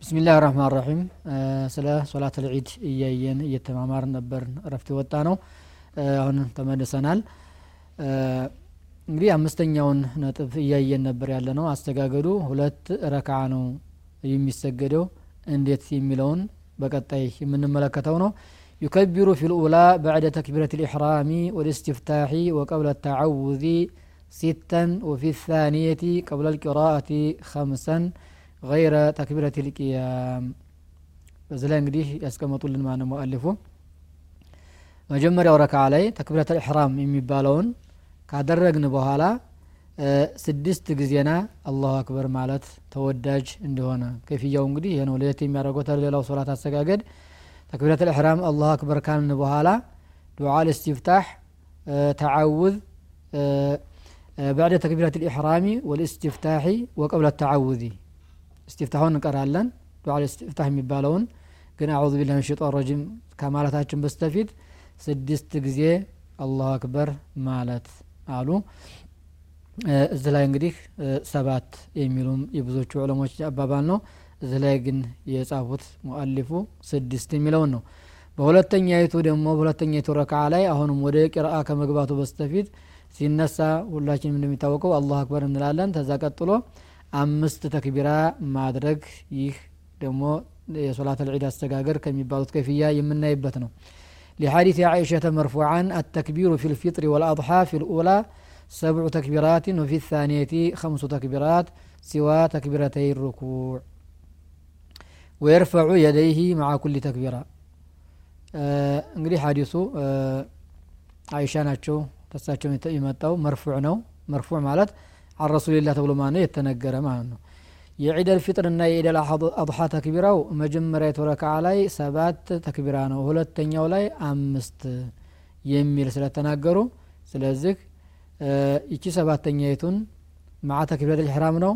ብስሚላህ ራህማን ራሒም ስለ ሶላት ልዒድ እያየን እየተማማር ነበር እረፍት የወጣ ነው። አሁን ተመልሰናል እንግዲህ አምስተኛውን ነጥብ እያየን ነበር ያለ ነው አስተጋገዱ ሁለት ረክዓ ነው የሚሰገደው እንዴት የሚለውን በቀጣይ የምንመለከተው ነው يكبر في الأولى بعد تكبيرة الإحرام والاستفتاح وقبل التعوذ ستا وفي الثانية قبل القراءة خمسا غير تكبيرة القيام በዚህ ላይ እንግዲህ ያስቀመጡልን ማነ ሙአሊፉ መጀመሪያው ረክዓ ላይ ተክቢረት ልሕራም የሚባለውን ካደረግን በኋላ ስድስት ጊዜና አላሁ አክበር ማለት ተወዳጅ እንደሆነ ከፍያው እንግዲህ ይህ ነው ለየት የሚያደርገው ተሌላው ሶላት አሰጋገድ ተክቢረት ልሕራም አላሁ አክበር ካልን በኋላ ዱዓ ልእስትፍታሕ ተዓውዝ بعد تكبيرة الإحرام والاستفتاح وقبل التعوذ استفتاحون እንቀራለን ዱዓ ልእስትፍታሕ የሚባለውን ግን አዑዙ ቢላህ ምን ሸይጣን ረጂም ከማለታችን በስተፊት ስድስት ጊዜ አላሁ አክበር ማለት አሉ። እዚህ ላይ እንግዲህ ሰባት የሚሉም የብዙዎቹ ዑለሞች አባባል ነው። እዚህ ላይ ግን የጻፉት ሙአሊፉ ስድስት የሚለውን ነው። በሁለተኛይቱ ደግሞ በሁለተኛይቱ ረክዓ ላይ አሁንም ወደ ቂርአ ከመግባቱ በስተፊት ሲነሳ ሁላችንም እንደሚታወቀው አላሁ አክበር እንላለን። ተዛ ቀጥሎ አምስት ተክቢራ ማድረግ ይህ ደግሞ የሶላት ልዒድ አስተጋገር ከሚባሉት ከፍያ የምናይበት ነው لحديث عائشة مرفوعا التكبير في الفطر والأضحى في الأولى سبع تكبيرات وفي الثانية خمس تكبيرات سوى تكبيرتي الركوع ويرفع يديه مع كل تكبيرة እንግዲህ ሀዲሱ አይሻ ናቸው ተሳቸው የመጣው መርፉዕ ነው መርፉዕ ማለት አን ረሱልላህ ተብሎ ማ ነው የተነገረ ማለት ነው የዒደል ፊጥርና የዒደል አضሓ ተክቢራው መጀመሪያ የተረክዓ ላይ ሰባት ተክቢራ ነው። ሁለተኛው ላይ አምስት የሚል ስለተናገሩ ስለዚህ ይቺ ሰባተኛይቱን ማዓ ተክቢረት ልሕራም ነው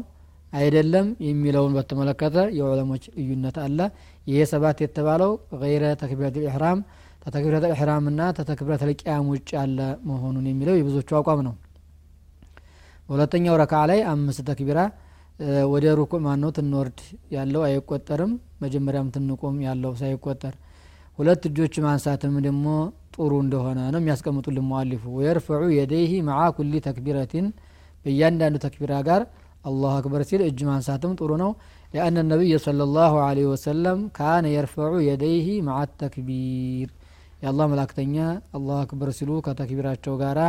አይደለም የሚለውን በተመለከተ የዑለሞች ልዩነት አለ። ይሄ ሰባት የተባለው ገይረ ተክቢረት ልሕራም ተተክቢረት ልሕራም ና ተተክቢረት ልቅያም ውጭ ያለ መሆኑን የሚለው የብዙዎቹ አቋም ነው። በሁለተኛው ረክዓ ላይ አምስት ተክቢራ ወደ ሩኩዕ ማነው ትንወርድ ያለው አይቆጠርም። መጀመሪያም ትንቆም ያለው ሳይቆጠር ሁለት እጆች ማንሳትም ደግሞ ጥሩ እንደሆነ ነው የሚያስቀምጡልን መዋሊፉ ወየርፈዑ የደይህ መዓ ኩሊ ተክቢረትን በእያንዳንዱ ተክቢራ ጋር አላሁ አክበር ሲል እጅ ማንሳትም ጥሩ ነው። ሊአነ ነቢይ صለ ላሁ ለ ወሰለም ካነ የርፈዑ የደይህ መዓ ተክቢር። የአላህ መላክተኛ አላሁ አክበር ሲሉ ከተክቢራቸው ጋራ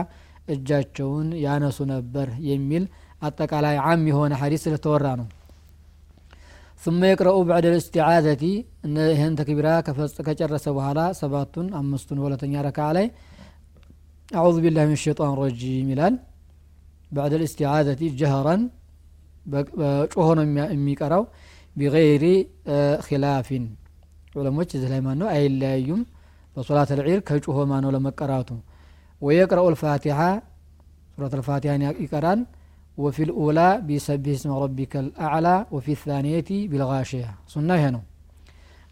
እጃቸውን ያነሱ ነበር የሚል አጠቃላይ ዓም የሆነ ሐዲስ ስለተወራ ነው ثم يقرأ بعد الاستعاذة إن هن تكبيرا كجرس بهلا سباتون أمستون ولا تنيارك علي أعوذ بالله من الشيطان الرجيم ملال بعد الاستعاذة جهرا بشوهن ميكراو بغير خلاف علماء زي ما نو أي لا يوم بصلاة العير كجوه ما نو لما قراتو ويقرأ الفاتحة سورة الفاتحة يقرأن وفي الأولى بسبح اسم ربك الأعلى وفي الثانية بالغاشية. سنة هنا.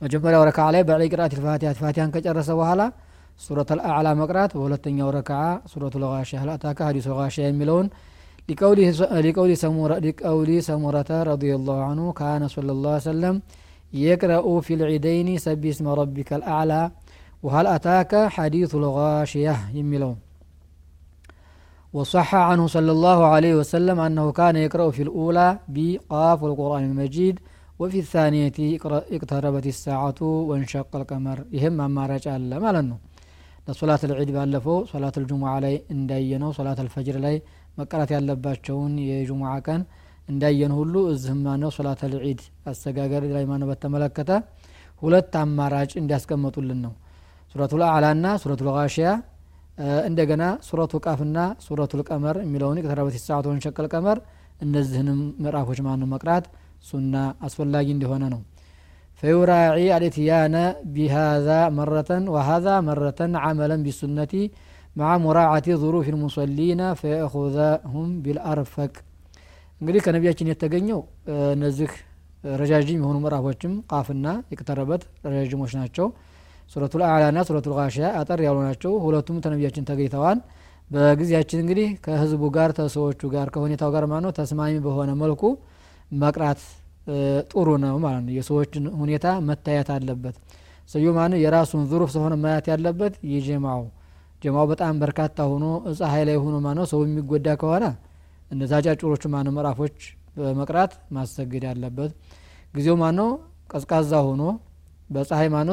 مجمع وركع عليه بعد قراءة الفاتحة. الفاتحة كجرس وهلا. سورة الأعلى مقرأت وولتن وركع سورة الغاشية هل أتاك حديث الغاشية الملون لقوله لقول سمورة لقول سمورة رضي الله عنه كان صلى الله عليه وسلم يقرأ في العيدين سبح اسم ربك الأعلى وهل أتاك حديث الغاشية يملون؟ وصح عنه صلى الله عليه وسلم أنه كان يقرأ في الأولى بقاف والقرآن المجيد وفي الثانية اقتربت الساعة وانشق القمر يهم أما رجع الله ما لنه لصلاة العيد بألفو صلاة الجمعة لي اندينو صلاة الفجر لي مقرات ያለባቸውን የጁሙዓ ቀን እንዳየን ሁሉ እዚህም ማነው ሶላት ልዒድ አሰጋገር ላይ ማነው በተመለከተ ሁለት አማራጭ እንዲያስቀመጡልን ነው ሱረቱ ልአዕላ ና ሱረቱ ልጋሽያ እንደገና ሱረቱ ቃፍና ሱረቱ ልቀመር የሚለውን ከተረበት ሰዓት ወንሸቀል ቀመር እነዚህንም ምዕራፎች ማኑ መቅራት ሱና አስፈላጊ እንደሆነ ነው فيراعي الاتيان بهذا مرة وهذا مرة عملا بالسنة مع مراعاة ظروف المصلين فيأخذهم بالأرفق እንግዲህ ከነቢያችን የተገኘው እነዚህ ረጃጅም የሆኑ ምዕራፎችም ቃፍና የቅተረበት ረጃጅሞች ናቸው ሱረቱል አዕላና ሱረቱል ጋሽያ አጠር ያሉ ናቸው። ሁለቱም ተነቢያችን ተገኝተዋል። በጊዜያችን እንግዲህ ከህዝቡ ጋር ተሰዎቹ ጋር ከሁኔታው ጋር ማነው ተስማሚ በሆነ መልኩ መቅራት ጥሩ ነው ማለት ነው። የሰዎችን ሁኔታ መታየት አለበት። ሰዩ ማን የራሱን ዙሩፍ ስለሆነ ማየት ያለበት የጀማው ጀማው በጣም በርካታ ሆኖ ፀሐይ ላይ ሆኖ ማነው ሰው የሚጎዳ ከሆነ እነዛ ጫጩሮቹ ማነው ምዕራፎች በመቅራት ማሰገድ ያለበት። ጊዜው ማነው ቀዝቃዛ ሆኖ በፀሐይ ማነው